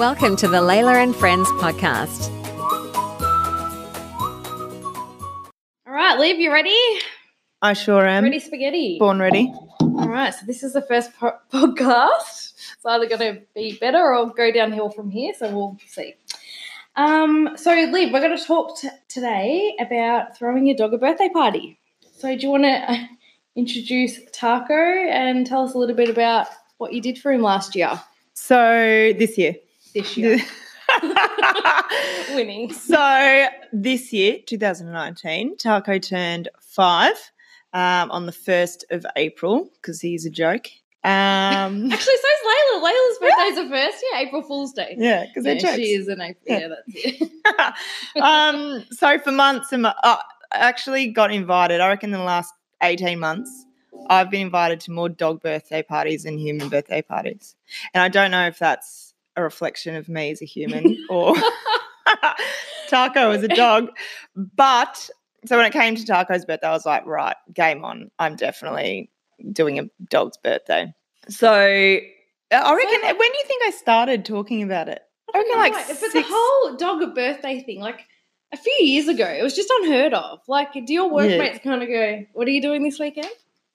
Welcome to the Layla and Friends podcast. All right, Liv, you ready? I sure am. Ready spaghetti. Born ready. All right, so this is the first po- podcast. It's either going to be better or go downhill from here, so we'll see. Um, so, Liv, we're going to talk t- today about throwing your dog a birthday party. So, do you want to introduce Taco and tell us a little bit about what you did for him last year, So this year. This year? Winning. so this year, 2019, Taco turned five um, on the 1st of April because he's a joke. Um, Actually, so's Layla. Layla's birthday's the first, yeah, April Fool's Day. yeah, because Yeah, jokes. she is an April. Yeah. Yeah, that's it. um, so for months and uh, I actually got invited. I reckon in the last 18 months, I've been invited to more dog birthday parties than human birthday parties. And I don't know if that's a reflection of me as a human or Taco as a dog. But so when it came to Taco's birthday, I was like, right, game on. I'm definitely doing a dog's birthday. So I reckon, like- when do you think I started talking about it? I reckon like Right, but the whole dog a birthday thing, like a few years ago, it was just unheard of. Like, do your workmates kind of go, "What are you doing this weekend?"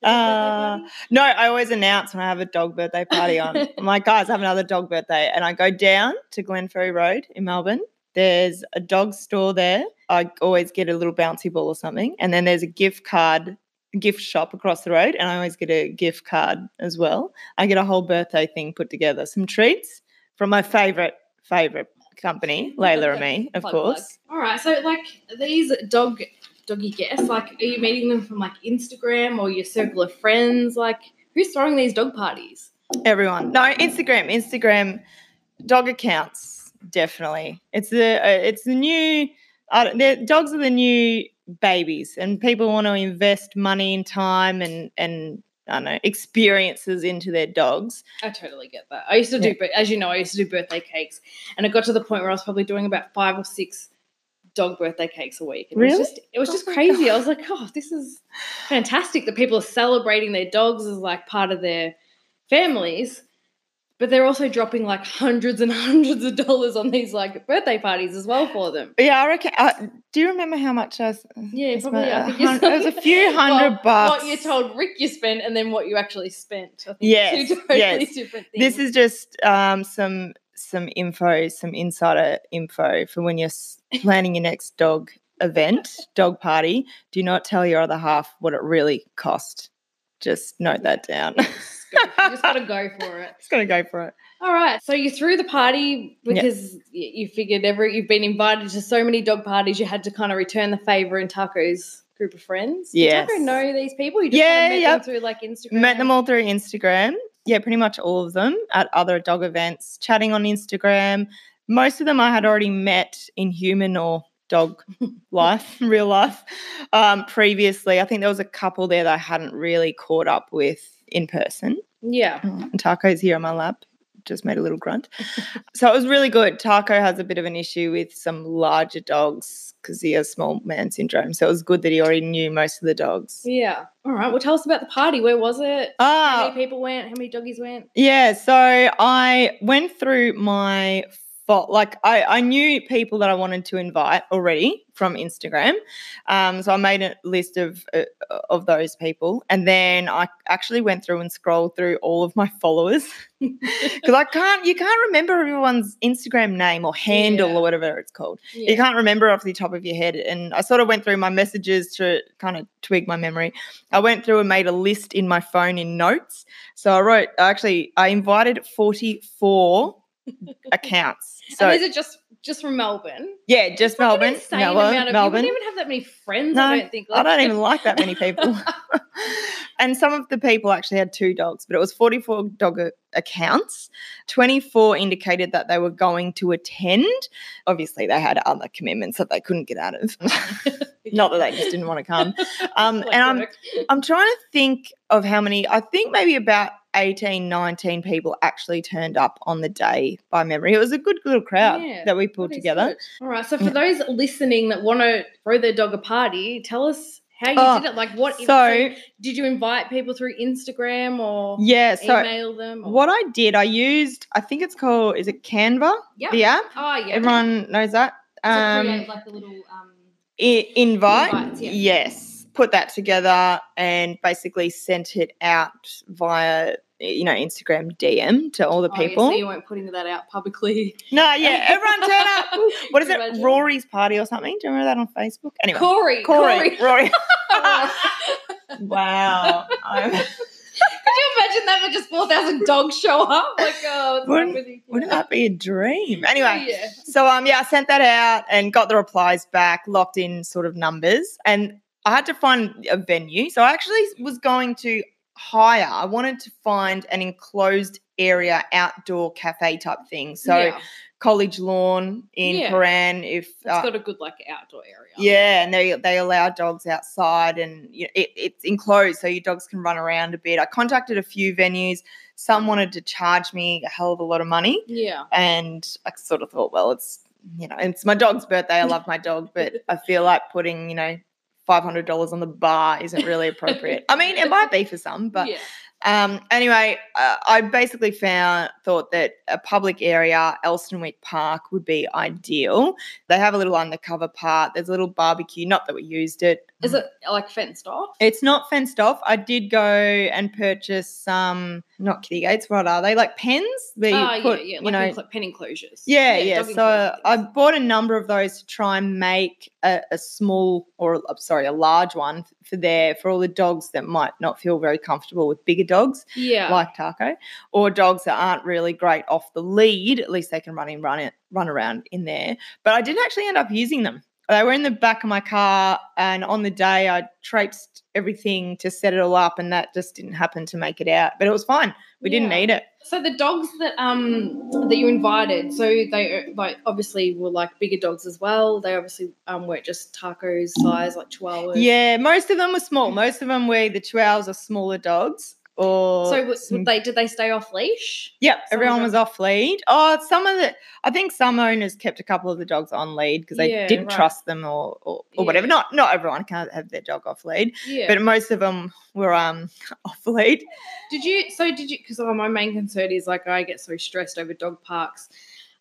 Is it birthday Uh, no, I always announce when I have a dog birthday party on. I'm like, guys, I have another dog birthday. And I go down to Glenferrie Road in Melbourne. There's a dog store there. I always get a little bouncy ball or something. And then there's a gift card, gift shop across the road. And I always get a gift card as well. I get a whole birthday thing put together. Some treats from my favorite, favorite company, Layla and me, of course. All right, so like these dog doggy guests, like, are you meeting them from like Instagram or your circle of friends? Like, who's throwing these dog parties? Everyone. No, Instagram. Instagram dog accounts definitely. It's the uh, it's the new. Uh, dogs are the new babies, and people want to invest money and time and and I don't know experiences into their dogs. I totally get that. I used to do, Yeah. but as you know, I used to do birthday cakes, and it got to the point where I was probably doing about five or six dog birthday cakes a week. And It Really? was just, it was Oh just crazy. I was like, oh, this is fantastic that people are celebrating their dogs as like part of their families, but they're also dropping like hundreds and hundreds of dollars on these like birthday parties as well for them. Yeah, I reckon. Uh, do you remember how much I? s- Yeah, I probably. I think hun- it was a few hundred bucks. What you told Rick you spent, and then what you actually spent. I think Yes, two totally yes. different things. This is just um, some some info, some insider info for when you're planning your next dog event, dog party. Do not tell your other half what it really cost. Just note that down. Just you just got to go for it. Just gonna go for it. All right. So you threw the party because y you figured every you've been invited to so many dog parties, you had to kind of return the favor in Taco's group of friends. Yes. Taco know these people? You just Yeah, kind of met yep. them through like Instagram. Met them all through Instagram. Yeah, pretty much all of them at other dog events, chatting on Instagram. Most of them I had already met in human or dog life, real life, um, previously. I think there was a couple there that I hadn't really caught up with in person. Yeah. And Taco's here on my lap. Just made a little grunt. so it was really good. Taco has a bit of an issue with some larger dogs because he has small man syndrome. So it was good that he already knew most of the dogs. Yeah. All right. Well, tell us about the party. Where was it? How Ah, many people went? How many doggies went? yeah. So I went through my fo- like I, I knew people that I wanted to invite already from Instagram. Um, so I made a list of uh, of those people, and then I actually went through and scrolled through all of my followers because I can't you can't remember everyone's Instagram name or handle Yeah. or whatever it's called. Yeah. You can't remember off the top of your head. And I sort of went through my messages to kind of twig my memory. I went through and made a list in my phone in notes. So I wrote actually I invited 44 accounts. So and these are just just from Melbourne. yeah, just It's like Melbourne. insane Melbourne, amount of- Melbourne. You wouldn't even have that many friends. No, I don't think. Like, I don't even like that many people. and some of the people actually had two dogs, but it was 44 dog accounts. 24 indicated that they were going to attend. Obviously, they had other commitments that they couldn't get out of. Not that they just didn't want to come. Um, Like and I'm, work. I'm trying to think of how many, I think maybe about 18, 19 people actually turned up on the day by memory. It was a good little crowd Yeah, that we pulled That together. good. All right. So for those listening that want to throw their dog a party, tell us How you Oh, did it? Like what? so- did you invite people through Instagram or Yeah. So email them? Or, what I did, I used, I think it's called, is it Canva? Yeah. The app. Oh yeah. Everyone knows that. To Um, create like a little um. I- invite. Invites, yeah. Yes. Put that together and basically sent it out via, you know, Instagram DM to all the oh, yeah, people. so you weren't putting that out publicly. no, yeah, everyone turn up. What is it? imagine? Rory's party or something? Do you remember that on Facebook? Anyway, Corey. Corey, Rory. Wow. I'm- you imagine that for just four thousand dogs show up? Like, oh, Wouldn't- you? Wouldn't that be a dream? Anyway, Yeah. So um yeah, I sent that out and got the replies back, locked in sort of numbers, and I had to find a venue. So I actually was going to hire. I wanted to find an enclosed area outdoor cafe type thing. So yeah. college lawn in Yeah. Prahran if it's uh, got a good like outdoor area. yeah, and they they allow dogs outside, and you know, it, it's enclosed, so your dogs can run around a bit. I contacted a few venues. Some wanted to charge me a hell of a lot of money, Yeah. and I sort of thought, well, it's you know, it's my dog's birthday. I love my dog, but I feel like putting you know five hundred dollars on the bar isn't really appropriate. I mean, it might be for some, but yeah. um, anyway, uh, I basically found thought that a public area, Elsternwick Park, would be ideal. They have a little undercover part. There's a little barbecue. Not that we used it. Is it like fenced off? It's not fenced off. I did go and purchase some, not kitty gates. What are they? Like pens. Where you Oh put, yeah, yeah, you know, pen enclosures. yeah, yeah. dog So enclosures. I bought a number of those to try and make a, a small, or I'm sorry, a large one for there for all the dogs that might not feel very comfortable with bigger dogs yeah, like Taco, or dogs that aren't really great off the lead. At least they can run in, run it, run around in there. But I didn't actually end up using them. They were in the back of my car, and on the day I traipsed everything to set it all up, and that just didn't happen to make it out. But it was fine. We didn't Yeah. need it. So the dogs that um that you invited, so they like obviously were like bigger dogs as well. They obviously um weren't just tacos size like chihuahuas. Yeah, most of them were small. Most of them were the Chihuahuas or smaller dogs. Or So w- some- would they did they stay off leash? Yep, Some everyone was off lead. Oh, some of the, I think some owners kept a couple of the dogs on lead because they Yeah, didn't right. trust them or, or, or whatever. Not not everyone can have their dog off lead, Yeah. but most of them were um off lead. Did you? So did you? Because my main concern is like I get so stressed over dog parks.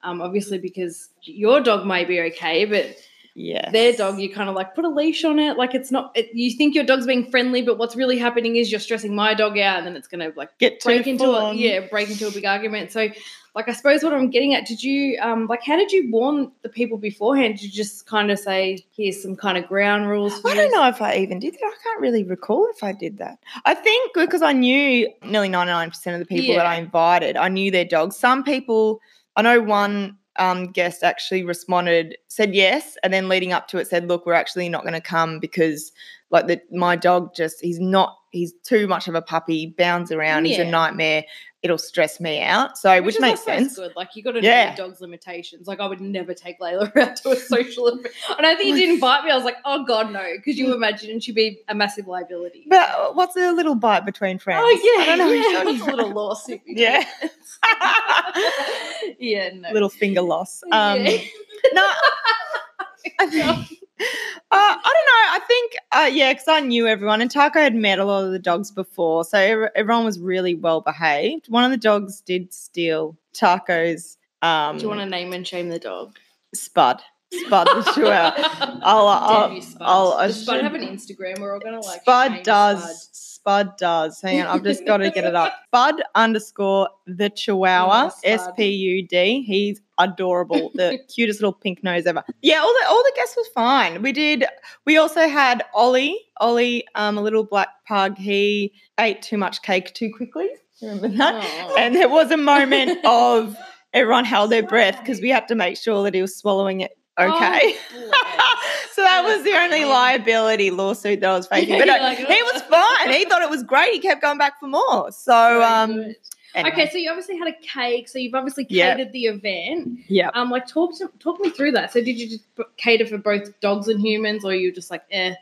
Um, obviously because your dog may be okay, but Yeah, their dog, you kind of like put a leash on it. Like it's not. It, you think your dog's being friendly, but what's really happening is you're stressing my dog out, and then it's gonna like get break into a yeah, break into a big argument. So, like I suppose what I'm getting at, did you um like how did you warn the people beforehand? Did you just kind of say here's some kind of ground rules? For I don't this? know if I even did that. I can't really recall if I did that. I think because I knew nearly 99% of the people that I invited, I knew their dogs. Some people, I know one um, guest actually responded, said yes, and then leading up to it said, look, we're actually not going to come because like the, my dog just, he's not, he's too much of a puppy, bounds around, he's a nightmare. It'll stress me out. So, which, is makes sense. Good, like you got to know Yeah. your dog's limitations. Like I would never take Layla out to a social event. And I think you didn't bite me. I was like, oh god, no, because you imagine she'd be a massive liability. But uh, what's a little bite between friends? oh yeah, I don't know. yeah. What's a little lawsuit? Yeah. yeah, no. little finger loss. Um, Yeah. No, I think, I don't know. I think, uh, yeah, because I knew everyone, and Taco had met a lot of the dogs before, so everyone was really well behaved. One of the dogs did steal Taco's um, Do you want to name and shame the dog? Spud. Spud the Chihuahua. I'll, I'll, Damn you, Spud. I'll- I Does Spud should- have an Instagram? We're all gonna like. Spud does. Spud does. Hang on, I've just got to get it up. Spud underscore the Chihuahua. Oh, Spud. S P U D. He's adorable. The cutest little pink nose ever. Yeah, all the all the guests was fine. We did. We also had Ollie. Ollie, um, a little black pug. He ate too much cake too quickly. Remember that? Oh. And there was a moment of everyone held their breath because we had to make sure that he was swallowing it okay. Oh. So that was the only liability lawsuit that I was facing. But You're like, he was fine. He thought it was great. He kept going back for more. So um anyway. Okay, so you obviously had a cake. So you've obviously catered the event. yeah. Um, like talk to talk me through that. So did you just cater for both dogs and humans, or you just like, eh,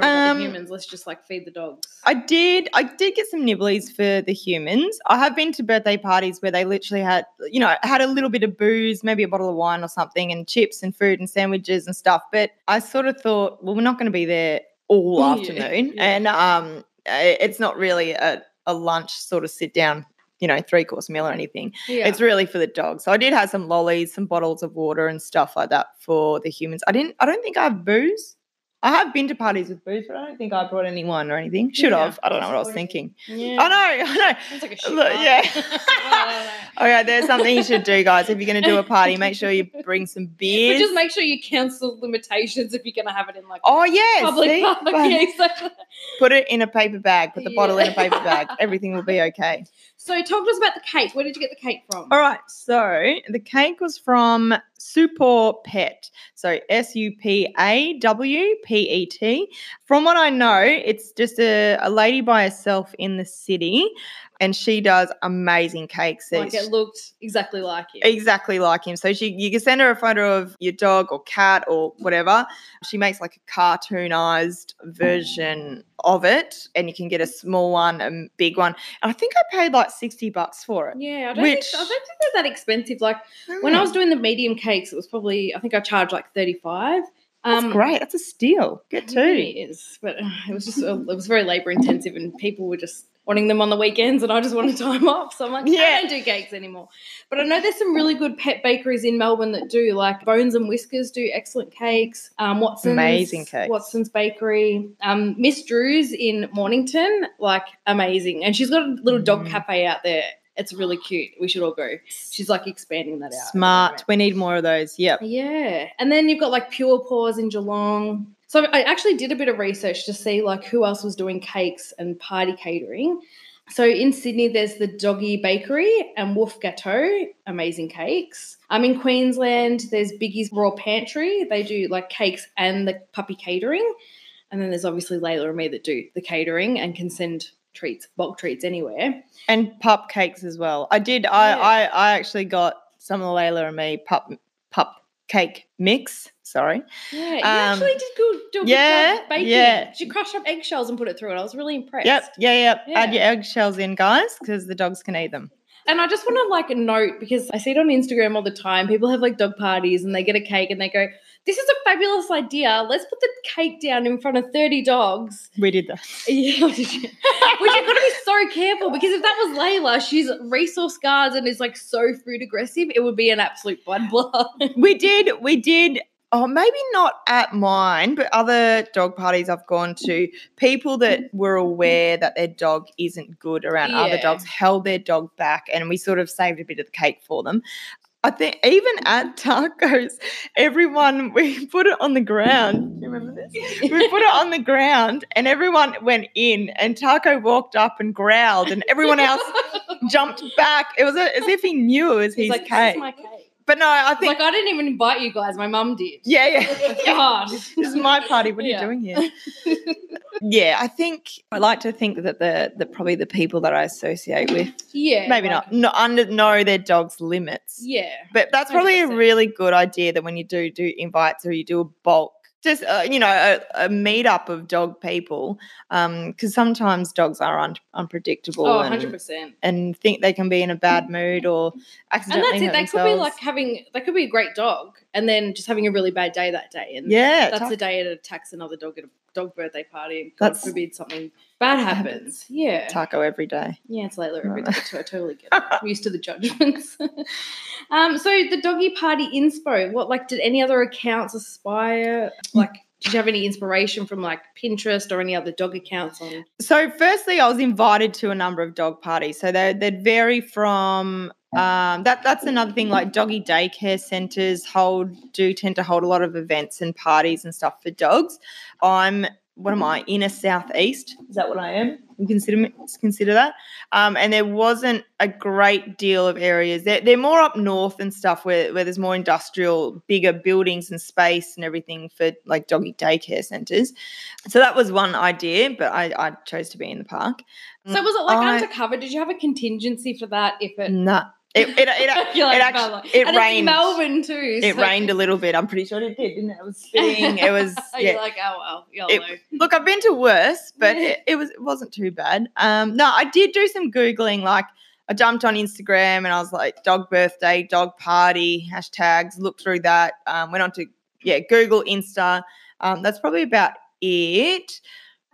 don't worry about Um, the humans. Let's just like feed the dogs. I did. I did get some nibblies for the humans. I have been to birthday parties where they literally had, you know, had a little bit of booze, maybe a bottle of wine or something, and chips and food and sandwiches and stuff. But I sort of thought, well, we're not going to be there all Yeah, afternoon, yeah. and um, it's not really a, a lunch sort of sit down, you know, three course meal or anything. Yeah. It's really for the dogs. So I did have some lollies, some bottles of water, and stuff like that for the humans. I didn't. I don't think I have booze. I have been to parties with booze, but I don't think I brought any wine or anything. Should Yeah. have. I don't know what I was thinking. yeah. I know. I know. Sounds like a Look, yeah. I. Okay, there's something you should do, guys. If you're going to do a party, make sure you bring some But beers. just make sure you cancel limitations if you're going to have it in like oh yes, public see? park. Yeah, exactly. put it in a paper bag. Put the bottle in a paper bag. Everything will be okay. So talk to us about the cake. Where did you get the cake from? All right. So the cake was from Super Pet. So S U P A W P E T. From what I know, it's just a, a lady by herself in the city, and she does amazing cakes. Like it looked exactly like him. exactly like him. So she you can send her a photo of your dog or cat or whatever. She makes like a cartoonized version of it, and you can get a small one, a big one. And I think I paid like sixty bucks for it. Yeah, I don't, Which- think, I don't think they're that expensive. Like when I was doing the medium cakes, it was probably I think I charged like thirty five. that's Um, great. That's a steal. Get two. It is, but uh, it was just uh, it was very labor intensive, and people were just wanting them on the weekends, and I just wanted time off. So I'm like, Yeah. I don't do cakes anymore. But I know there's some really good pet bakeries in Melbourne that do like Bones and Whiskers do excellent cakes. Um, Watson's Amazing cakes. Watson's Bakery. Um, Miss Drew's in Mornington, like amazing, and she's got a little dog Mm. cafe out there. It's really cute. We should all go. She's like expanding that out. Smart. We need more of those. Yep. Yeah. And then you've got like Pure Paws in Geelong. So I actually did a bit of research to see like who else was doing cakes and party catering. So in Sydney, there's the Doggy Bakery and Wolf Gâteau, amazing cakes. Um, in Queensland, there's Biggie's Raw Pantry. They do like cakes and the puppy catering. And then there's obviously Layla and me that do the catering and can send treats, bulk treats anywhere. And pup cakes as well. I did. I Yeah. I, I actually got some of Layla and me pup pup cake mix. Sorry. Yeah, you Um, actually did good, do a good yeah, job baking. yeah. She crushed up eggshells and put it through it. I was really impressed. Yep. Yeah. Yep. Add your eggshells in, guys, because the dogs can eat them. And I just want to like note because I see it on Instagram all the time. People have like dog parties and they get a cake and they go, "This is a fabulous idea. Let's put the cake down in front of thirty dogs." We did that. Yeah? Which you've got to be so careful because if that was Layla, she's resource guards and is like so food aggressive, it would be an absolute bloodbath. we did we did oh maybe not at mine but other dog parties i've gone to people that mm-hmm. were aware that their dog isn't good around other dogs held their dog back and we sort of saved a bit of the cake for them I think even at mm-hmm. tacos, everyone we put it on the ground. Do you remember this? We put it on the ground, and everyone went in. And Taco walked up and growled, and everyone else jumped back. It was a, as if he knew it was He's his like, "This cake. Is my cake." but no, I think Like I didn't even invite you guys. My mum did. yeah, yeah. God. this is my party. What are Yeah. you doing here? yeah, I think I like to think that the the probably the people that I associate with Yeah. maybe like- not no, under know their dog's limits. Yeah. But that's probably a 100%. really good idea that when you do do invites or you do a bulk, just uh, you know a, a meetup of dog people, because sometimes dogs are un- unpredictable Oh, and, 100%. and think they can be in a bad mood or accidentally. And that's it. They could be like having, they could be a great dog and then just having a really bad day that day. And yeah, that's tough. the day it attacks another dog at a dog birthday party. And God That's- forbid something bad happens. Yeah. taco every day. Yeah, it's Layla every Right. too. I totally get it. I'm used to the judgments. um, so the doggy party inspo, what like did any other accounts aspire? Like, did you have any inspiration from like Pinterest or any other dog accounts on? So, firstly, I was invited to a number of dog parties. So they they'd vary from um, that. That's another thing. Like doggy daycare centres hold do tend to hold a lot of events and parties and stuff for dogs. I'm what am I inner southeast? Is that what I am? You consider consider that. Um, and there wasn't a great deal of areas. They're, they're more up north and stuff where, where there's more industrial, bigger buildings and space and everything for like doggy daycare centres. So that was one idea, but I, I chose to be in the park. So was it like I- undercover? Did you have a contingency for that if it Nah. It, it, it, like, it actually it and rained. Melbourne too. It rained a little bit. I'm pretty sure it did, didn't it? It was spitting. It was yeah. like, oh well. It- Look, I've been to worse, but it, it was it wasn't too bad. Um, no, I did do some googling. Like, I jumped on Instagram and I was like, dog birthday, dog party hashtags. Looked through that. Um, went on to yeah, Google, Insta. Um, that's probably about it.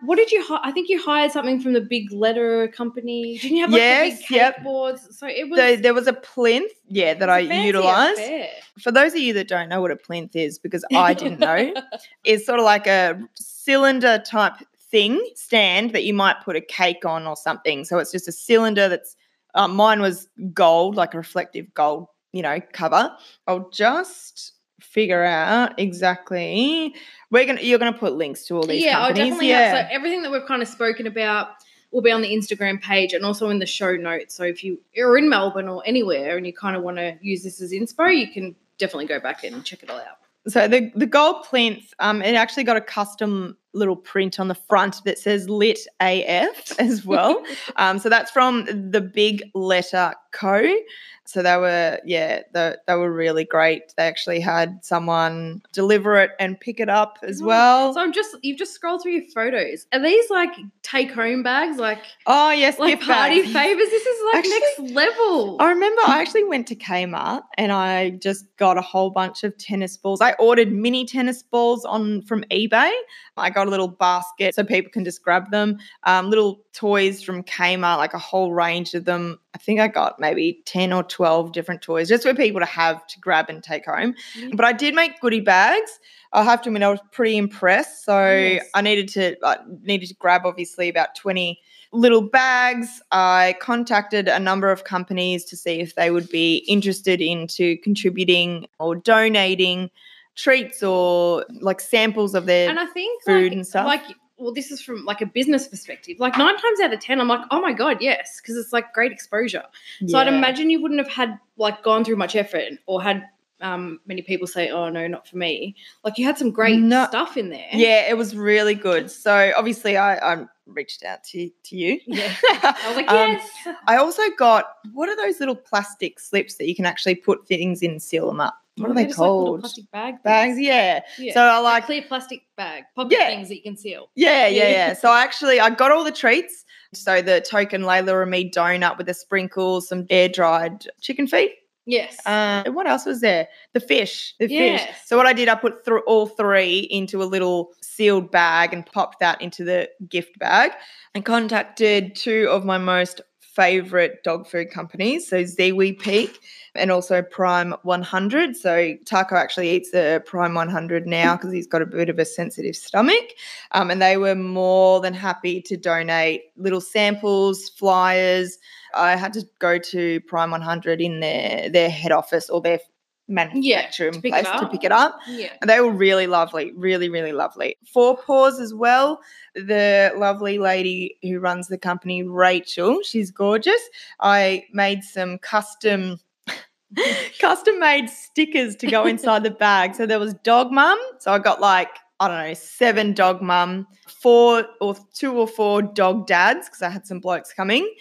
What did you? Hi- I think you hired something from the big letter company. Didn't you have like the big cake yep. boards? So it was. So there was a plinth, yeah, that I utilized. affair. For those of you that don't know what a plinth is, because I didn't know, it's sort of like a cylinder type thing stand that you might put a cake on or something. So it's just a cylinder that's uh, mine was gold, like a reflective gold, you know, cover. I'll just figure out exactly. We're gonna you're gonna put links to all these yeah, I companies. definitely yeah. have. So everything that we've kind of spoken about will be on the Instagram page and also in the show notes. So if you are in Melbourne or anywhere and you kind of want to use this as inspo, you can definitely go back and check it all out. So the the gold plinth, um, it actually got a custom little print on the front that says "Lit AF" as well. um, so that's from the Big Letter Co. So they were, yeah, they, they were really great. They actually had someone deliver it and pick it up as Oh, well. So I'm just you've just scrolled through your photos. Are these like take home bags, like oh yes, like party bags. favors? This is like Actually, next level. I remember I actually went to Kmart and I just got a whole bunch of tennis balls. I ordered mini tennis balls on from eBay. I got a little basket so people can just grab them. Um, little toys from Kmart, like a whole range of them. I think I got maybe 10 or 12 different toys just for people to have to grab and take home. Yeah. But I did make goodie bags. I have to admit, I was pretty impressed. So Yes. I needed to I needed to grab obviously about 20 little bags. I contacted a number of companies to see if they would be interested into contributing or donating treats or like samples of their and I think food like, and stuff. Like, well, this is from like a business perspective. Like nine times out of ten, I'm like, oh my god, yes, because it's like great exposure. So I'd imagine you wouldn't have had like gone through much effort or had um, many people say, oh no, not for me. Like you had some great No. stuff in there. Yeah, it was really good. So obviously I, I reached out to to you. Yeah. I was like, Um, yes. I also got what are those little plastic slips that you can actually put things in seal them up? What are they just like called? plastic bag. Bags, yeah. Yeah. So I like like clear plastic bag, pocket Yeah. things that you can seal. Yeah, yeah, Yeah. yeah. So I actually I got all the treats. So the token Layla and me donut with the sprinkles, some air dried chicken feet. Yes. Uh, what else was there? The fish. The fish. So what I did, I put through all three into a little sealed bag and popped that into the gift bag. And contacted two of my most favorite dog food companies, so Ziwi Peak and also Prime 100. So Taco actually eats the Prime 100 now because he's got a bit of a sensitive stomach. Um, and they were more than happy to donate little samples, flyers. I had to go to Prime 100 in their their head office or their manufacturing pick it place to pick it up. yeah. And they were really lovely, really, really lovely. Four Paws as well. The lovely lady who runs the company, Rachel, she's gorgeous. I made some custom. custom made stickers to go inside the bag. So there was dog mum. So I got like, I don't know, seven dog mum, four or two or four dog dads, because I had some blokes coming.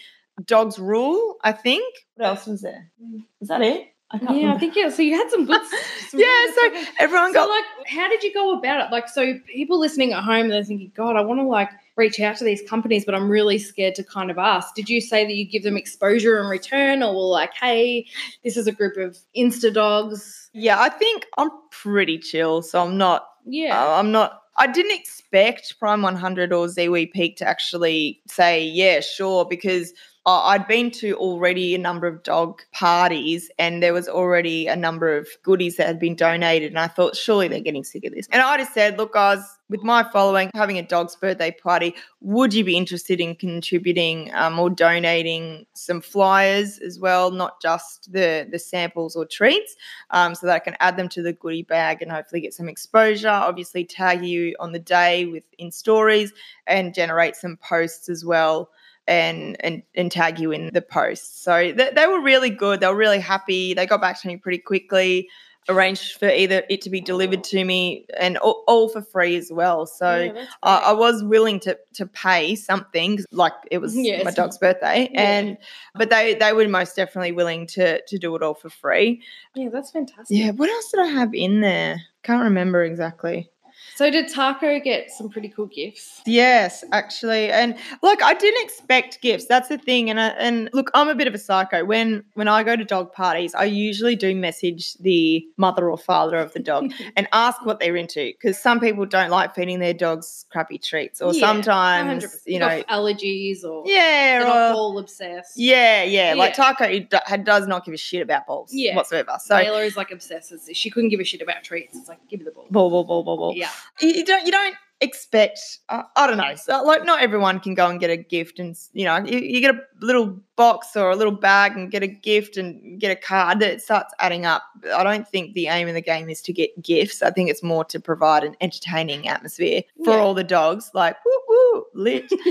Dogs rule, I think. What else was there? Mm. Is that it? I Yeah, I think yeah. So you had some good. some Yeah, really so everyone So got like, how did you go about it? Like, so people listening at home, they're thinking, God, I want to like reach out to these companies, but I'm really scared to kind of ask. Did you say that you give them exposure in return, or like, hey, this is a group of Insta dogs? Yeah, I think I'm pretty chill, so I'm not. Yeah, uh, I'm not. I didn't expect Prime 100 or Ziwi Peak to actually say yeah, sure, because uh, I'd been to already a number of dog parties, and there was already a number of goodies that had been donated, and I thought surely they're getting sick of this. And I just said, look, guys, with my following, having a dog's birthday party, would you be interested in contributing um, or donating some flyers as well, not just the the samples or treats? um, so that I can add them to the goodie bag and hopefully get some exposure. Obviously, tag you on the day with in stories and generate some posts as well. And, and and tag you in the posts. So they, they were really good. They were really happy. They got back to me pretty quickly. Arranged for either it to be delivered to me and all, all for free as well. So Yeah, I, I was willing to to pay something, like it was my dog's birthday, Yeah. and but they they were most definitely willing to to do it all for free. yeah, that's fantastic. Yeah, what else did I have in there? Can't remember exactly. So did Taco get some pretty cool gifts? Yes, actually, and look, I didn't expect gifts. That's the thing, and I, and look, I'm a bit of a psycho. When when I go to dog parties, I usually do message the mother or father of the dog and ask what they're into because some people don't like feeding their dogs crappy treats, or Yeah, sometimes you know, allergies or yeah, or, ball obsessed. yeah, yeah, Like Yeah. Taco he do- does not give a shit about balls Yeah. whatsoever. So Layla is like obsessed. She couldn't give a shit about treats. It's like give me the ball. ball, ball, ball, ball, ball. Yeah. You, don't you don't expect uh, i don't know so like not everyone can go and get a gift and you know you, you get a little box or a little bag and get a gift and get a card that starts adding up. I don't think the aim of the game is to get gifts. I think it's more to provide an entertaining atmosphere for Yeah. all the dogs like woo woo lit.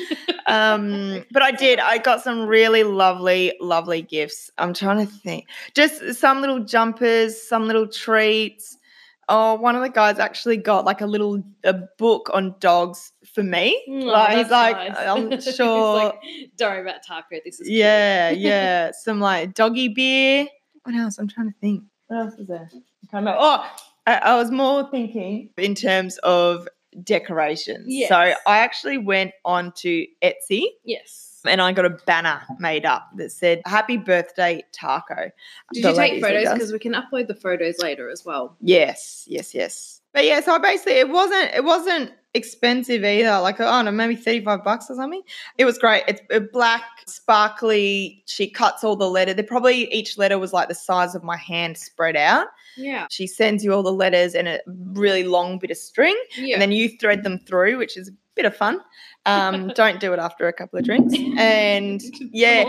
Um but i did i got some really lovely lovely gifts. I'm trying to think. Just some little jumpers some little treats oh one of the guys actually got like a little a book on dogs for me. Mm, oh, like he's like nice. i'm He's sure like, Don't worry about Taco. This is cute." yeah yeah. Some like doggy beer. What else? I'm trying to think. What else is there? Oh I, I was more thinking in terms of decorations. So i actually went on to etsy. Yes. And I got a banner made up that said "Happy Birthday, Taco." Did The you take photos? Because we can upload the photos later as well. Yes, yes, yes. But yeah, so basically, it wasn't it wasn't expensive either. Like I don't know, maybe thirty five bucks or something. It was great. It's a black, sparkly. She cuts all the letter. They probably each letter was like the size of my hand spread out. Yeah. She sends you all the letters in a really long bit of string, Yeah. and then you thread them through, which is bit of fun. Um, don't do it after a couple of drinks. And yeah,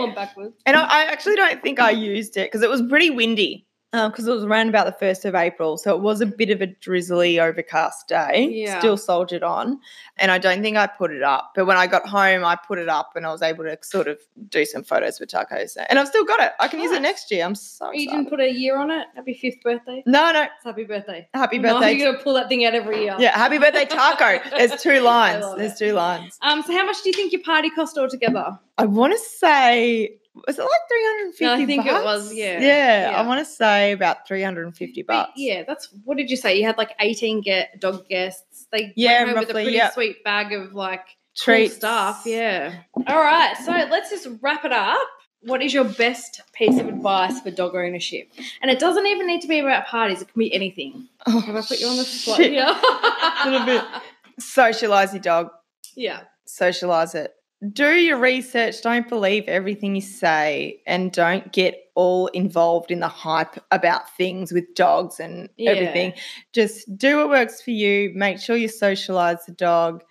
and I, I actually don't think I used it because it was pretty windy. Because it was around about the first of April, so it was a bit of a drizzly, overcast day. Yeah. Still soldiered on, and I don't think I put it up. But when I got home, I put it up, and I was able to sort of do some photos with tacos, and I've still got it. I can use it next year. I'm so You excited. didn't put a year on it. Happy fifth birthday. no, no, It's happy birthday. happy No, birthday. you're gonna pull that thing out every year. yeah, happy birthday, taco. There's two lines. There's it. two lines. Um. So how much do you think your party cost altogether? I want to say, was it like 350 No, I think it was, yeah, Yeah, yeah. I want to say about 350 But bucks. yeah, that's what did you say? You had like 18 get dog guests. They Yeah, went home with a pretty yeah. sweet bag of like treat cool stuff. Yeah. All right, so let's just wrap it up. What is your best piece of advice for dog ownership? And it doesn't even need to be about parties. It can be anything. Oh, Have I put you on the spot shit. here? Little bit. Socialize your dog. Yeah. Socialize it. Do your research. Don't believe everything you say, and don't get all involved in the hype about things with dogs and Yeah. everything. Just do what works for you. Make sure you socialize the dog.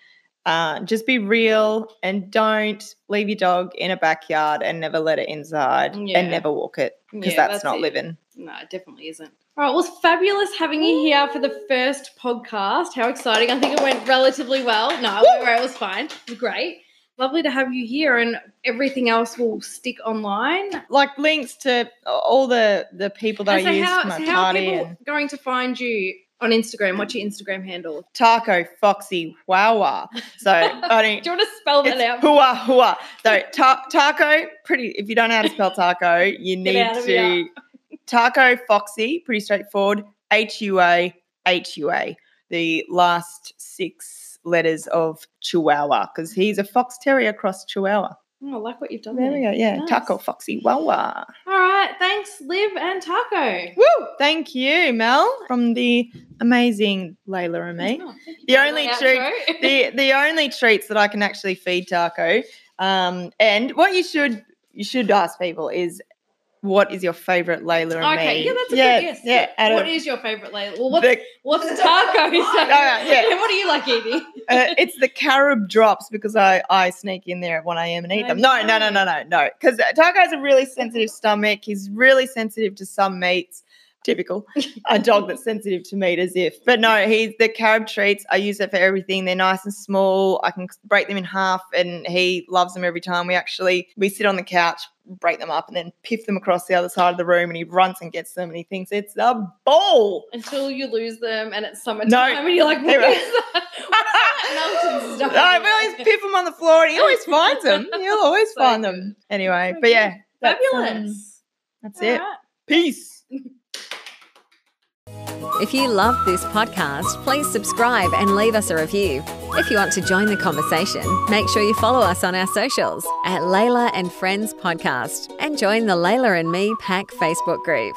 Uh, just be real and don't leave your dog in a backyard and never let it inside Yeah. and never walk it because Yeah, that's, not it. living. No, it definitely isn't. All right, well, it's fabulous having you here for the first podcast. How exciting. I think it went relatively well. No. It was fine. It was great. Lovely to have you here, and everything else will stick online. Like links to all the the people that And I use how, my so how are people and going to find you on Instagram? What's your Instagram handle? Taco Foxy Wawa. So I don't. Do you want to spell that out? hua hua. So ta- taco, pretty. If you don't know how to spell taco, you need to taco foxy. Pretty straightforward. H U A H U A. The last six letters of Chihuahua because he's a fox terrier cross Chihuahua. Oh, I like what you've done There there. we go. Yeah, Nice. taco foxy Wawa. All right, thanks, Liv and Taco. Woo! Thank you, Mel, from the amazing Layla and me. Oh, The only outro. the the only treats that I can actually feed Taco. Um, and what you should you should ask people is what is your favorite Layla and Okay, me? yeah, that's a yeah, good guess. Yeah, What your favorite Layla? Well, what's, the, what's taco? yeah, yeah. What do you like eating? uh, it's the carob drops because I, I sneak in there at 1 a.m. and eat them. No, no, no, no, no, no. Because Taco has a really sensitive stomach. He's really sensitive to some meats. Typical. a dog that's sensitive to meat as if. But no, he's the carob treats. I use it for everything. They're nice and small. I can break them in half and he loves them every time. We actually we sit on the couch, break them up and then piff them across the other side of the room and he runs and gets them and he thinks it's a ball. Until you lose them and it's summertime No. and you're like, what They're- that? Stuff? No, we always piff them on the floor and he always finds them. He'll always So find them. Anyway, but yeah, that's, um, Fabulous. that's it. right. Peace. If you love this podcast, please subscribe and leave us a review. If you want to join the conversation, make sure you follow us on our socials at Layla and Friends Podcast and join the Layla and Me Pack Facebook group.